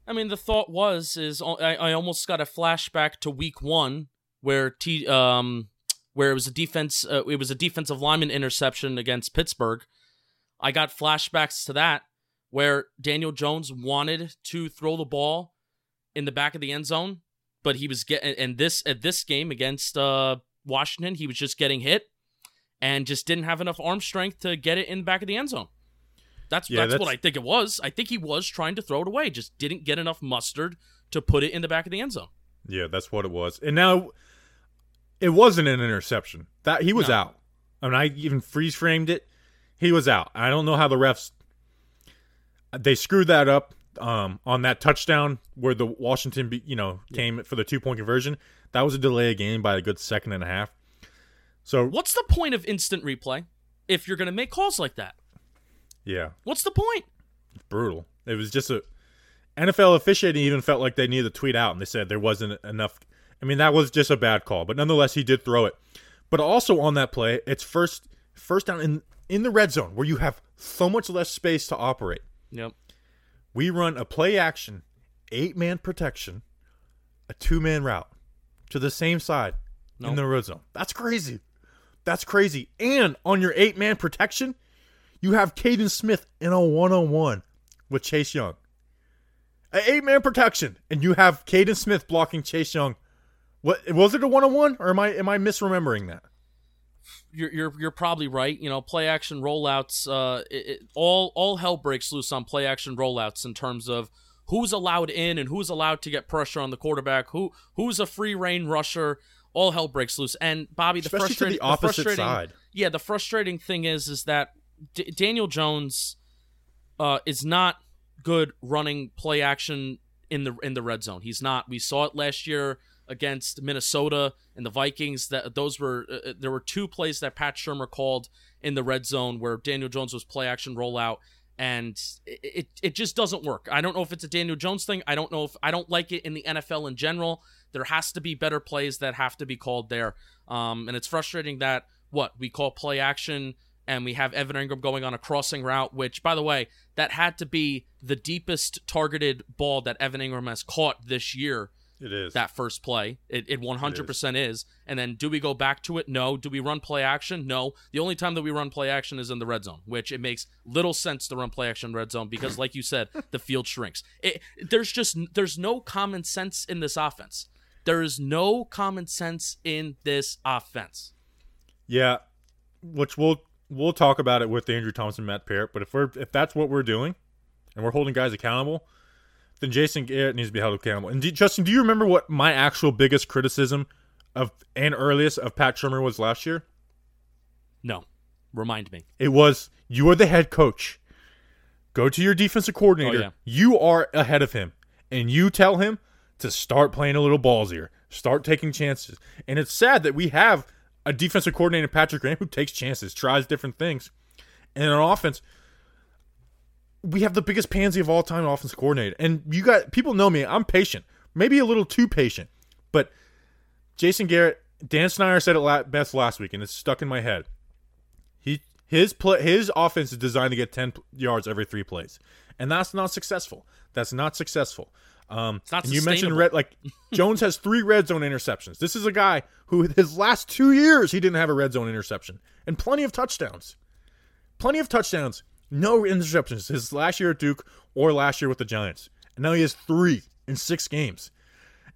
I mean, the thought was is I, I almost got a flashback to week one where T um where it was a defense uh, it was a defensive lineman interception against Pittsburgh. I got flashbacks to that where Daniel Jones wanted to throw the ball in the back of the end zone, but he was getting and this at this game against uh Washington, he was just getting hit and just didn't have enough arm strength to get it in the back of the end zone. That's Yeah, that's, that's- what I think it was. I think he was trying to throw it away, just didn't get enough mustard to put it in the back of the end zone. Yeah, that's what it was. And now it wasn't an interception. That he was No. out. I mean, I even freeze framed it. He was out. I don't know how the refs they screwed that up um, on that touchdown where the Washington, be, you know, came for the two point conversion. That was a delay of game by a good second and a half. So What's the point of instant replay if you're going to make calls like that? Yeah, What's the point? brutal. It was just a NFL officiating even felt like they needed to tweet out, and they said there wasn't enough. I mean, that was just a bad call, but nonetheless, he did throw it. But also on that play, it's first first down in in the red zone where you have so much less space to operate. Yep. We run a play action, eight man protection, a two man route to the same side in the red zone. That's crazy. That's crazy. And on your eight man protection, you have Kaden Smith in a one on one with Chase Young. An eight man protection, and you have Kaden Smith blocking Chase Young. What was it a one on one, or am I am I misremembering that? You're, you're you're probably right. You know, play action rollouts. Uh, it, it, all all hell breaks loose on play action rollouts in terms of who's allowed in and who's allowed to get pressure on the quarterback. Who who's a free reign rusher. All hell breaks loose. And Bobby, the Especially frustrating the opposite frustrating, side. Yeah, the frustrating thing is is that D- Daniel Jones uh, is not good running play action in the in the red zone. He's not. We saw it last year against Minnesota and the Vikings. That those were uh, there were two plays that Pat Shurmur called in the red zone where Daniel Jones was play action rollout. And it, it it just doesn't work. I don't know if it's a Daniel Jones thing. I don't know if I don't like it in the NFL in general. There has to be better plays that have to be called there. Um, and it's frustrating that what we call play action and we have Evan Engram going on a crossing route, which, by the way, that had to be the deepest targeted ball that Evan Engram has caught this year. It is. That first play, it, it 100% is. And then, do we go back to it? No. Do we run play action? No. The only time that we run play action is in the red zone, which it makes little sense to run play action red zone because, like you said, the [LAUGHS] field shrinks. It, there's just there's no common sense in this offense. There is no common sense in this offense. Yeah, which we'll we'll talk about it with Andrew Thomas, Matt Peart. But if we're if that's what we're doing, and we're holding guys accountable, then Jason Garrett needs to be held accountable. And do, Justin, do you remember what my actual biggest criticism of and earliest of Pat Shurmur was last year? No. Remind me. It was you are the head coach. Go to your defensive coordinator. Oh, yeah. You are ahead of him, and you tell him to start playing a little ballsier, start taking chances. And it's sad that we have a defensive coordinator, Patrick Graham, who takes chances, tries different things. And on offense, we have the biggest pansy of all time offensive coordinator. And you got people know me. I'm patient, maybe a little too patient, but Jason Garrett, Dan Snyder said it best last week, and it's stuck in my head. He his play his offense is designed to get ten yards every three plays, and that's not successful. That's not successful. Um, It's not and you mentioned red like [LAUGHS] Jones has three red zone interceptions. This is a guy who his last two years he didn't have a red zone interception and plenty of touchdowns, plenty of touchdowns, no interceptions. His last year at Duke or last year with the Giants, and now he has three in six games.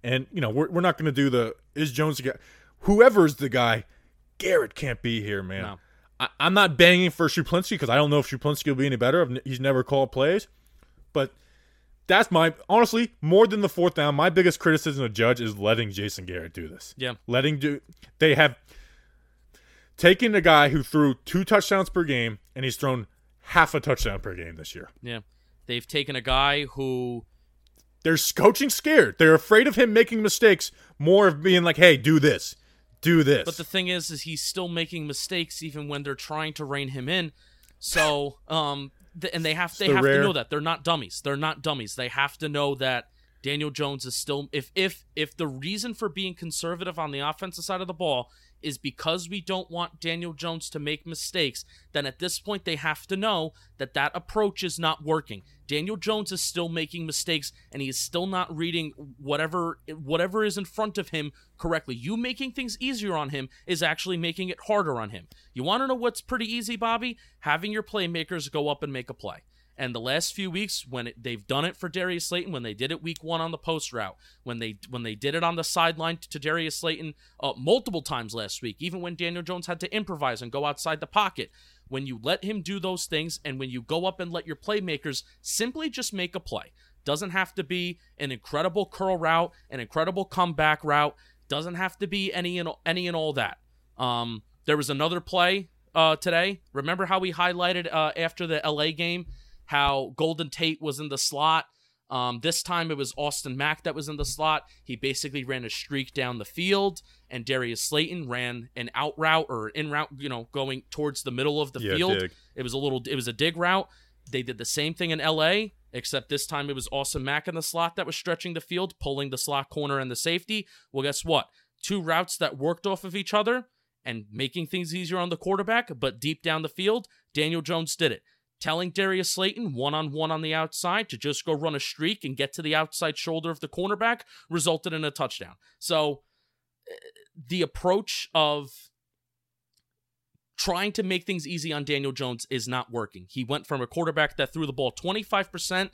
And you know we're we're not going to do the is Jones the guy, whoever's the guy. Garrett can't be here, man. No. I, I'm not banging for Schuplinski because I don't know if Schuplinski will be any better. He's never called plays, but that's my honestly more than the fourth down. My biggest criticism of Judge is letting Jason Garrett do this. Yeah. letting do. They have taken a guy who threw two touchdowns per game, and he's thrown half a touchdown per game this year. Yeah. They've taken a guy who They're coaching scared. They're afraid of him making mistakes. More of being like, "Hey, do this, do this." But the thing is, is he's still making mistakes even when they're trying to rein him in. So, um, and they have they the have rare- to know that they're not dummies. They're not dummies. They have to know that Daniel Jones is still if if if the reason for being conservative on the offensive side of the ball is because we don't want Daniel Jones to make mistakes, then at this point they have to know that that approach is not working. Daniel Jones is still making mistakes and he is still not reading whatever whatever is in front of him correctly. You making things easier on him is actually making it harder on him. You want to know what's pretty easy, Bobby? Having your playmakers go up and make a play. And the last few weeks, when it, they've done it for Darius Slayton, when they did it week one on the post route, when they when they did it on the sideline to Darius Slayton uh, multiple times last week, even when Daniel Jones had to improvise and go outside the pocket, when you let him do those things, and when you go up and let your playmakers simply just make a play, doesn't have to be an incredible curl route, an incredible comeback route, doesn't have to be any and any and all that. Um, there was another play uh, today. Remember how we highlighted uh, after the LA game how Golden Tate was in the slot Um, this time it was Austin Mack that was in the slot. He basically ran a streak down the field, and Darius Slayton ran an out route or in route, you know, going towards the middle of the Yeah, field. dig. It was a little, it was a dig route. They did the same thing in LA, except this time it was Austin Mack in the slot that was stretching the field, pulling the slot corner and the safety. Well, guess what? Two routes that worked off of each other and making things easier on the quarterback, but deep down the field, Daniel Jones did it. Telling Darius Slayton one on one on the outside to just go run a streak and get to the outside shoulder of the cornerback resulted in a touchdown. So eh, the approach of trying to make things easy on Daniel Jones is not working. He went from a quarterback that threw the ball 25%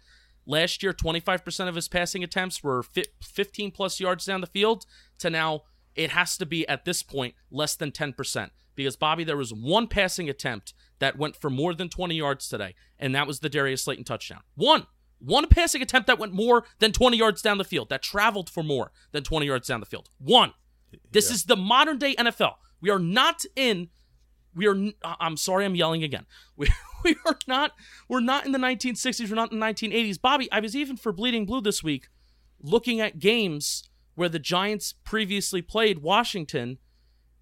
last year, 25% of his passing attempts were 15 plus yards down the field to now it has to be at this point less than 10%. Because Bobby, there was one passing attempt that went for more than 20 yards today, and that was the Darius Slayton touchdown. One. One passing attempt that went more than 20 yards down the field, that traveled for more than 20 yards down the field. One. This is the modern day NFL. We are not in we are I'm sorry i'm yelling again [LAUGHS] we, we are not we're not in the 1960s we're not in the 1980s bobby i was even for bleeding blue this week looking at games where the giants previously played washington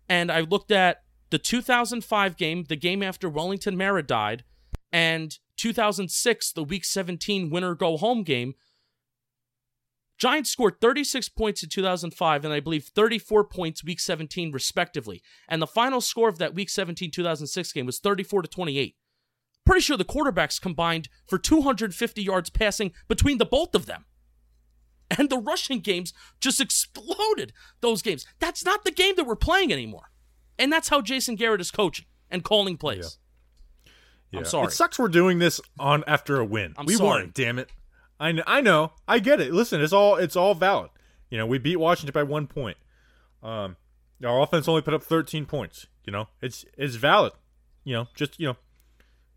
and i looked at the 2005 game the game after wellington mara died and 2006 the week 17 winner go home game Giants scored 36 points in 2005 and I believe 34 points week 17 respectively. And the final score of that week 17 2006 game was 34 to 28. Pretty sure the quarterbacks combined for 250 yards passing between the both of them. And the rushing games just [LAUGHS] exploded those games. That's not the game that we're playing anymore. And that's how Jason Garrett is coaching and calling plays. Yeah. I'm sorry. It sucks we're doing this on after a win. I'm we sorry. won, damn it. I know, I know. I get it. Listen, it's all it's all valid. You know, we beat Washington by one point. Um, our offense only put up 13 points. You know, it's it's valid. You know, just you know,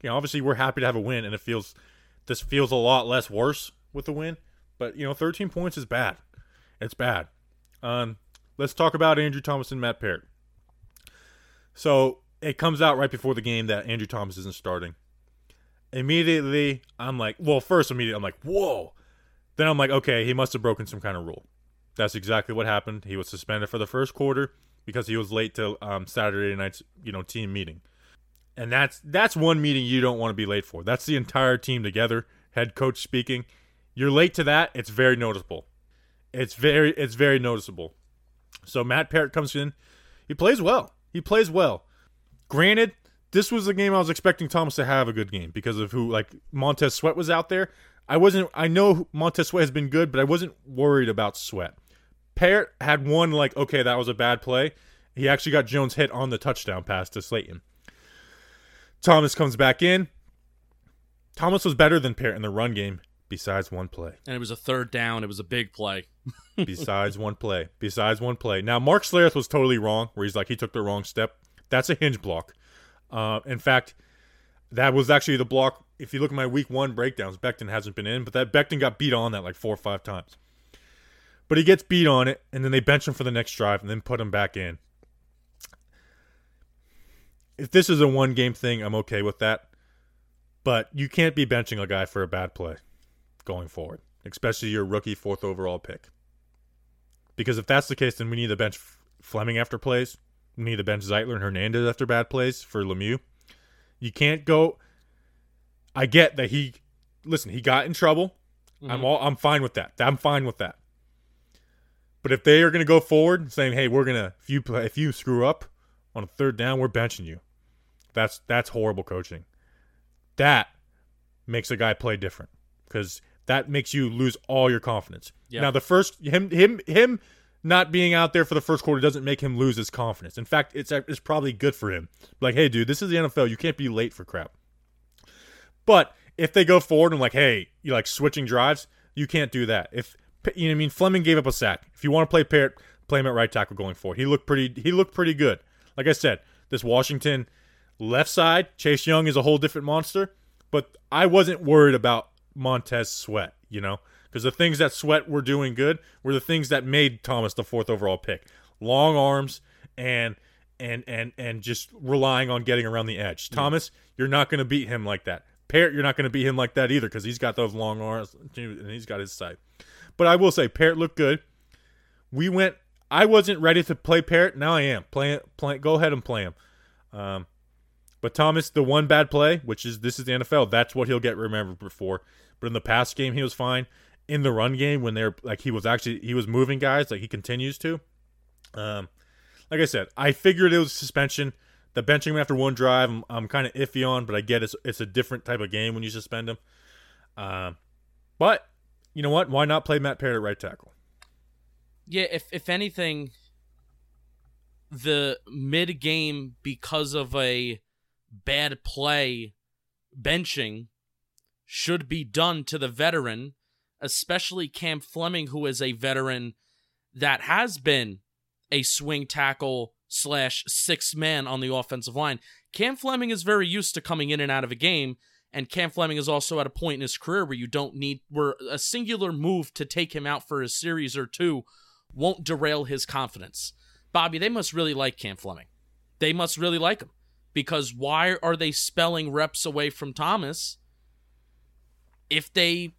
you know. Obviously, we're happy to have a win, and it feels this feels a lot less worse with the win. But you know, 13 points is bad. It's bad. Um, let's talk about Andrew Thomas and Matt Peart. So it comes out right before the game that Andrew Thomas isn't starting immediately I'm like, well, first immediately I'm like, whoa. Then I'm like, okay, he must have broken some kind of rule. That's exactly what happened. He was suspended for the first quarter because he was late to um, Saturday night's you know team meeting, and that's that's one meeting you don't want to be late for. That's the entire team together, head coach speaking. You're late to that. It's very noticeable. It's very it's very noticeable. So Matt Peart comes in. He plays well. He plays well. Granted, this was the game I was expecting Thomas to have a good game because of who like Montez Sweat was out there. I wasn't I know Montez Sweat has been good, but I wasn't worried about Sweat. Peart had one like okay, that was a bad play. He actually got Jones hit on the touchdown pass to Slayton. Thomas comes back in. Thomas was better than Peart in the run game besides one play. And it was a third down. It was a big play. [LAUGHS] besides one play. Besides one play. Now, Mark Schlereth was totally wrong, where he's like, he took the wrong step. That's a hinge block. Uh, in fact, that was actually the block. If you look at my week one breakdowns, Becton hasn't been in, but that Becton got beat on that like four or five times. But he gets beat on it, and then they bench him for the next drive and then put him back in. If this is a one game thing, I'm okay with that. But you can't be benching a guy for a bad play going forward, especially your rookie fourth overall pick. Because if that's the case, then we need to bench Fleming after plays. We need to bench Zeitler and Hernandez after bad plays for Lemieux. You can't go. I get that he, listen, he got in trouble. I'm mm-hmm. all. I'm fine with that. I'm fine with that. But if they are going to go forward saying, "Hey, we're gonna if you play, if you screw up on a third down, we're benching you," that's that's horrible coaching. That makes a guy play different because that makes you lose all your confidence. Yeah. Now the first him him him not being out there for the first quarter doesn't make him lose his confidence. In fact, it's it's probably good for him. Like, hey, dude, this is the NFL. You can't be late for crap. But if they go forward and like, hey, you like switching drives, you can't do that. If you know, what I mean, Fleming gave up a sack. If you want to play Peart, play him at right tackle going forward. He looked pretty. He looked pretty good. Like I said, this Washington left side, Chase Young is a whole different monster. But I wasn't worried about Montez Sweat. You know, because the things that Sweat were doing good were the things that made Thomas the fourth overall pick. Long arms and and and and just relying on getting around the edge. Thomas, you're not going to beat him like that. Peart, you're not going to beat him like that either because he's got those long arms and he's got his sight. But I will say, Peart looked good. We went. I wasn't ready to play Peart. Now I am. Play, play. Go ahead and play him. Um, but Thomas, the one bad play, which is this is the NFL, that's what he'll get remembered for. But in the past game, he was fine. In the run game, when they're like he was actually he was moving guys, like he continues to. Um, like I said, I figured it was suspension. The benching him after one drive, I'm, I'm kind of iffy on, but I get it's it's a different type of game when you suspend him. Um, but you know what? Why not play Matt Peart at right tackle? Yeah, if if anything, the mid game because of a bad play benching should be done to the veteran, especially Cam Fleming, who is a veteran that has been a swing tackle slash six man on the offensive line. Cam Fleming is very used to coming in and out of a game, and Cam Fleming is also at a point in his career where you don't need where a singular move to take him out for a series or two won't derail his confidence. Bobby, they must really like Cam Fleming. They must really like him because why are they spelling reps away from Thomas if they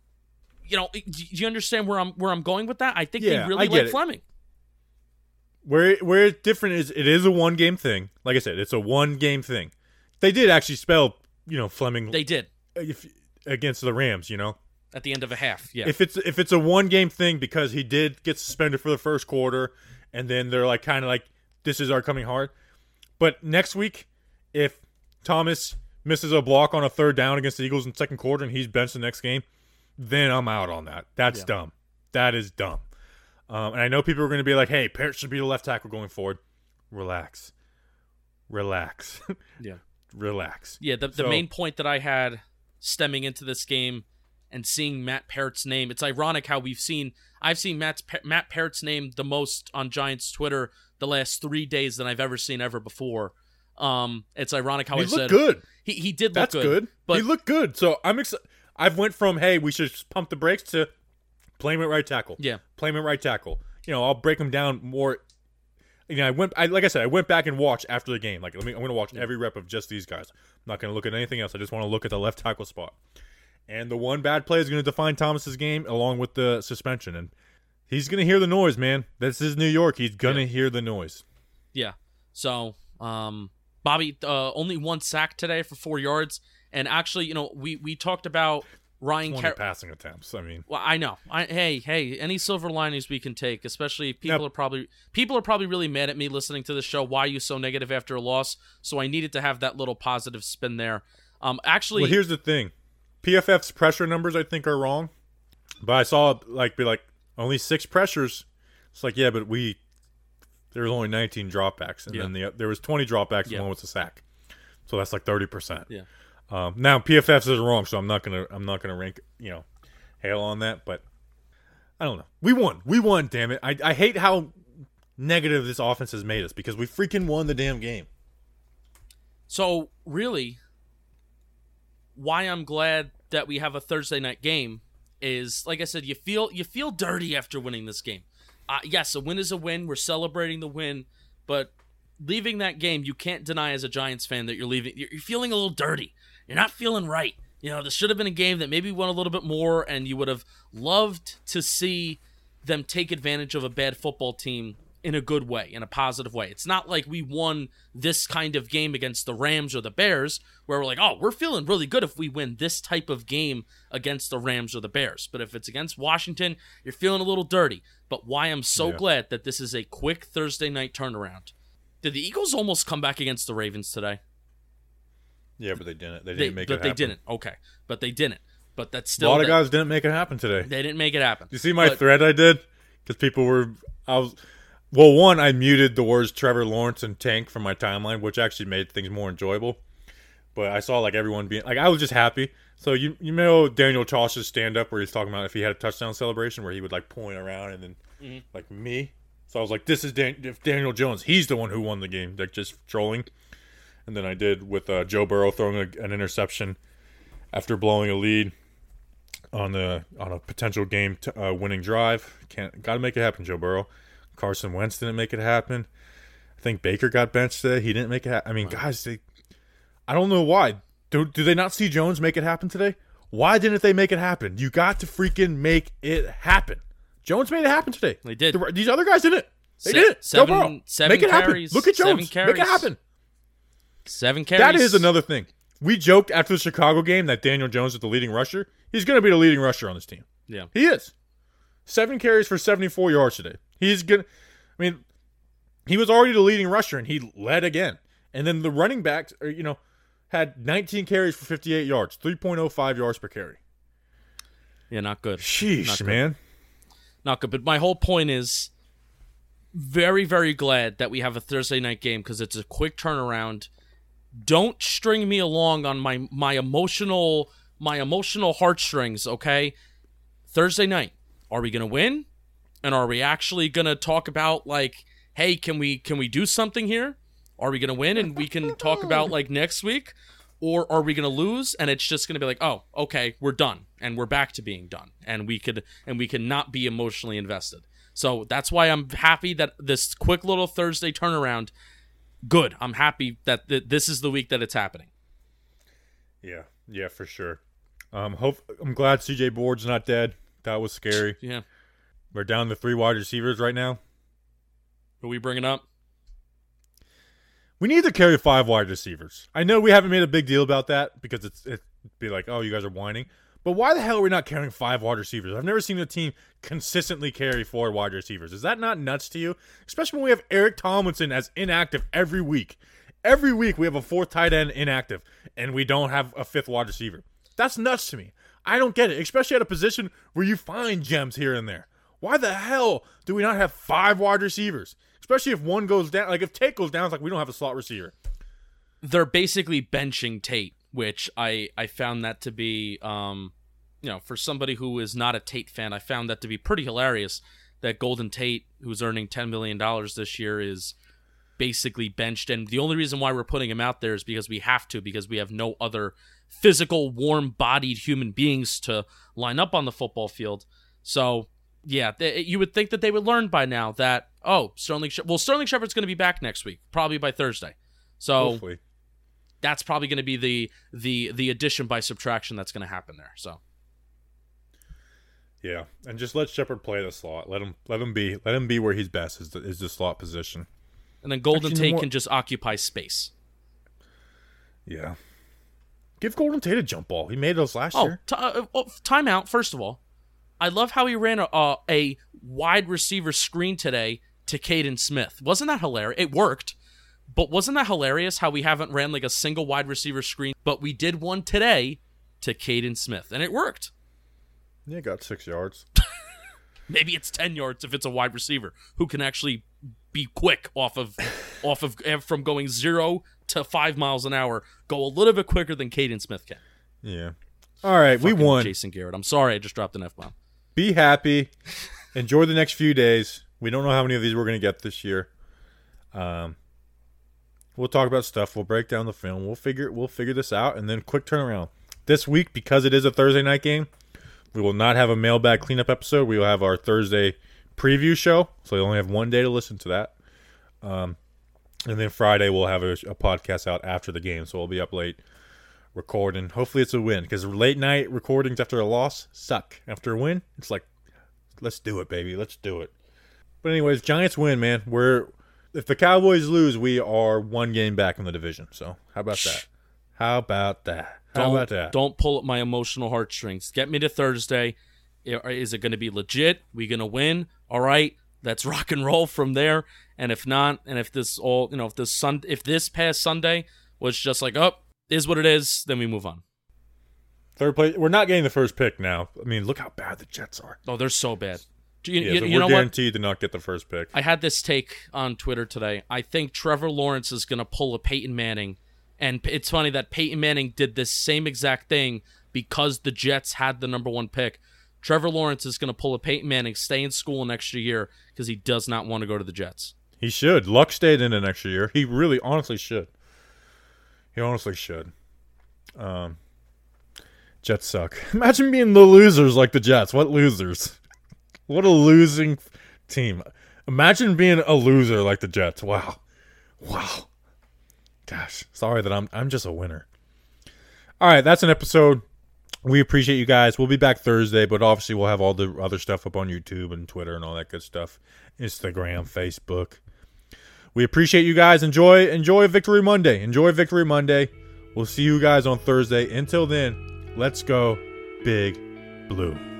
you know do you understand where I'm where I'm going with that? I think Yeah, they really like it. Fleming. Where where it's different is it is a one game thing. Like I said, it's a one game thing. They did actually spell you know Fleming They did if, against the Rams. You know, at the end of a half. Yeah. if it's if it's a one game thing because he did get suspended for the first quarter, and then they're like kind of like this is our coming hard. But next week, if Thomas misses a block on a third down against the Eagles in the second quarter and he's benched the next game, then I'm out on that. That's Yeah. dumb. That is dumb. Um, and I know people are going to be like, "Hey, Peart should be the left tackle going forward." Relax, relax, [LAUGHS] Yeah. relax. Yeah, the, the So- main point that I had stemming into this game and seeing Matt Peart's name, it's ironic how we've seen I've seen Matt's, Matt Peart's name the most on Giants Twitter the last three days than I've ever seen ever before. Um, it's ironic how he I looked said good. he he did look That's good. but he looked good. So I'm excited. I've went from hey, we should just pump the brakes to play him at right tackle. yeah play him at right tackle. You know, I'll break him down more. You know, I went. I like I said, I went back and watched after the game. Like, let me. I'm going to watch every rep of just these guys. I'm not going to look at anything else. I just want to look at the left tackle spot. And the one bad play is going to define Thomas's game, along with the suspension. And he's going to hear the noise, man. This is New York. He's going to Yeah. hear the noise. yeah. So um, Bobby uh, only one sack today for four yards, and actually you know we we talked about Ryan 20 Car- passing attempts. I mean, Well, I know. I, hey, hey, any silver linings we can take, especially if people Yep. are probably people are probably really mad at me listening to the show. Why are you so negative after a loss? So I needed to have that little positive spin there. Um, actually, well, here's the thing. PFF's pressure numbers, I think, are wrong. But I saw like be like only six pressures. It's like yeah, but we there was only 19 dropbacks, and Yeah. then the, there was 20 dropbacks, Yeah. and one was a sack. So that's like 30 percent. Yeah. Um, now PFF is wrong, so I'm not gonna I'm not gonna rank you know hail on that, but I don't know. We won. We won. Damn it. I I hate how negative this offense has made us because we freaking won the damn game. so really, why I'm glad that we have a Thursday night game is, like I said, you feel you feel dirty after winning this game. Uh, yes, a win is a win. We're celebrating the win, but leaving that game, you can't deny as a Giants fan that you're leaving. You're, you're feeling a little dirty. You're not feeling right. You know, this should have been a game that maybe won a little bit more, and you would have loved to see them take advantage of a bad football team in a good way, in a positive way. It's not like we won this kind of game against the Rams or the Bears, where we're like, oh, we're feeling really good if we win this type of game against the Rams or the Bears. But if it's against Washington, you're feeling a little dirty. But why I'm so Yeah. glad that this is a quick Thursday night turnaround. Did the Eagles almost come back against the Ravens today? Yeah, but they didn't. They They, didn't make but it they happen. didn't. Okay, but they didn't. But that's still A lot of they- guys didn't make it happen today. They didn't make it happen. You see my But- thread I did? Because people were, I was, well, one, I muted the words Trevor Lawrence and Tank from my timeline, which actually made things more enjoyable. But I saw like everyone being like, I was just happy. So you you know Daniel Tosh's stand up where he's talking about if he had a touchdown celebration where he would like point around and then Mm-hmm. like me. So I was like, this is Dan- if Daniel Jones. He's the one who won the game, like just trolling. And then I did with uh, Joe Burrow throwing a, an interception after blowing a lead on the on a potential game t- uh, winning drive. Can't got to make it happen, Joe Burrow. Carson Wentz didn't make it happen. I think Baker got benched today. He didn't make it. Ha- I mean, guys, they, I don't know why Do, do they not see Jones make it happen today? Why didn't they make it happen? You got to freaking make it happen. Jones made it happen today. They did. The- these other guys didn't. They Se- did it. seven- Go Burrow. seven make it carries, happen. Look at seven Jones. Make it happen. Seven carries. That is another thing. We joked after the Chicago game that Daniel Jones is the leading rusher. He's going to be the leading rusher on this team. Yeah. He is. Seven carries for 74 yards today. He's to, I mean, he was already the leading rusher and he led again. And then the running backs, are, you know, had 19 carries for 58 yards, 3.05 yards per carry. Yeah, not good. Sheesh, Not good. man. Not good. But my whole point is very, very glad that we have a Thursday night game because it's a quick turnaround. Don't string me along on my my emotional my emotional heartstrings, okay? Thursday night. Are we gonna win? And are we actually gonna talk about like, hey, can we can we do something here? Are we gonna win and we can talk about like next week? Or are we gonna lose and it's just gonna be like, oh, okay, we're done and we're back to being done and we could and we can not be emotionally invested. So that's why I'm happy that this quick little Thursday turnaround. Good. I'm happy that th- this is the week that it's happening. Yeah, yeah, for sure. Um, hope I'm glad CJ Board's not dead. That was scary. Yeah. We're down to three wide receivers right now. Are we bringing up? We need to carry five wide receivers. I know we haven't made a big deal about that because it's it'd be like, oh, you guys are whining. But why the hell are we not carrying five wide receivers? I've never seen a team consistently carry four wide receivers. Is that not nuts to you? Especially when we have Eric Tomlinson as inactive every week. Every week we have a fourth tight end inactive, and we don't have a fifth wide receiver. That's nuts to me. I don't get it, especially at a position where you find gems here and there. Why the hell do we not have five wide receivers? Especially if one goes down. Like if Tate goes down, it's like we don't have a slot receiver. they're basically benching Tate, which I I found that to be um you know, for somebody who is not a Tate fan, I found that to be pretty hilarious that Golden Tate, who's earning 10 million dollars this year is basically benched and the only reason why we're putting him out there is because we have to because we have no other physical warm-bodied human beings to line up on the football field. So, yeah, th- you would think that they would learn by now that oh, Sterling Shep- well Sterling Shepard's going to be back next week, probably by Thursday. So, Hopefully. that's probably going to be the the the addition by subtraction that's going to happen there. So Yeah, and just let Shepard play the slot. Let him let him be let him be where he's best is the, is the slot position. and then Golden Actually, you know Tate can just occupy space. Yeah. Give Golden Tate a jump ball. He made those last Oh, year. t- uh, oh, timeout. First of all, I love how he ran a, a, a wide receiver screen today to Kaden Smith. Wasn't that hilarious? It worked, but wasn't that hilarious how we haven't ran like a single wide receiver screen, but we did one today to Kaden Smith, and it worked. Yeah, got six yards. [LAUGHS] Maybe it's ten yards if it's a wide receiver who can actually be quick off of [LAUGHS] off of eh, from going zero to five miles an hour. Go a little bit quicker than Kaden Smith can. Yeah. All right, we won. Jason Garrett. I'm sorry, I just dropped an f bomb. Be happy. Enjoy the next few days. We don't know how many of these we're going to get this year. Um, we'll talk about stuff. We'll break down the film. We'll figure we'll figure this out, and then quick turnaround this week because it is a Thursday night game. We will not have a mailbag cleanup episode. We will have our Thursday preview show, so you only have one day to listen to that. Um, and then Friday we'll have a, a podcast out after the game, so we'll be up late recording. Hopefully it's a win because late night recordings after a loss suck. After a win, it's like let's do it, baby. Let's do it. But anyways, Giants win, man. We're if the Cowboys lose, we are one game back in the division. So how about that? How about that? How Don't about that? don't pull at my emotional heartstrings. Get me to Thursday. Is it going to be legit? We going to win? All right, let's rock and roll from there. And if not, and if this all you know, if this sun, if this past Sunday was just like, oh, is what it is, then we move on. Third place. We're not getting the first pick now. I mean, look how bad the Jets are. Oh, they're so bad. You, Yeah, you- so you we're know what? guaranteed to not get the first pick. I had this take on Twitter today. I think Trevor Lawrence is going to pull a Peyton Manning. And it's funny that Peyton Manning did this same exact thing because the Jets had the number one pick. Trevor Lawrence is going to pull a Peyton Manning, stay in school an extra year because he does not want to go to the Jets. He should. Luck stayed in an extra year. He really, honestly should. He honestly should. Um, Jets suck. [LAUGHS] Imagine being the losers like the Jets. What losers? What a losing team. Imagine being a loser like the Jets. Wow. Wow. Gosh, sorry that I'm I'm just a winner. All right, that's an episode. We appreciate you guys. We'll be back Thursday, but obviously we'll have all the other stuff up on YouTube and Twitter and all that good stuff. Instagram, Facebook. We appreciate you guys. Enjoy enjoy Victory Monday. Enjoy Victory Monday. We'll see you guys on Thursday. Until then, let's go Big Blue.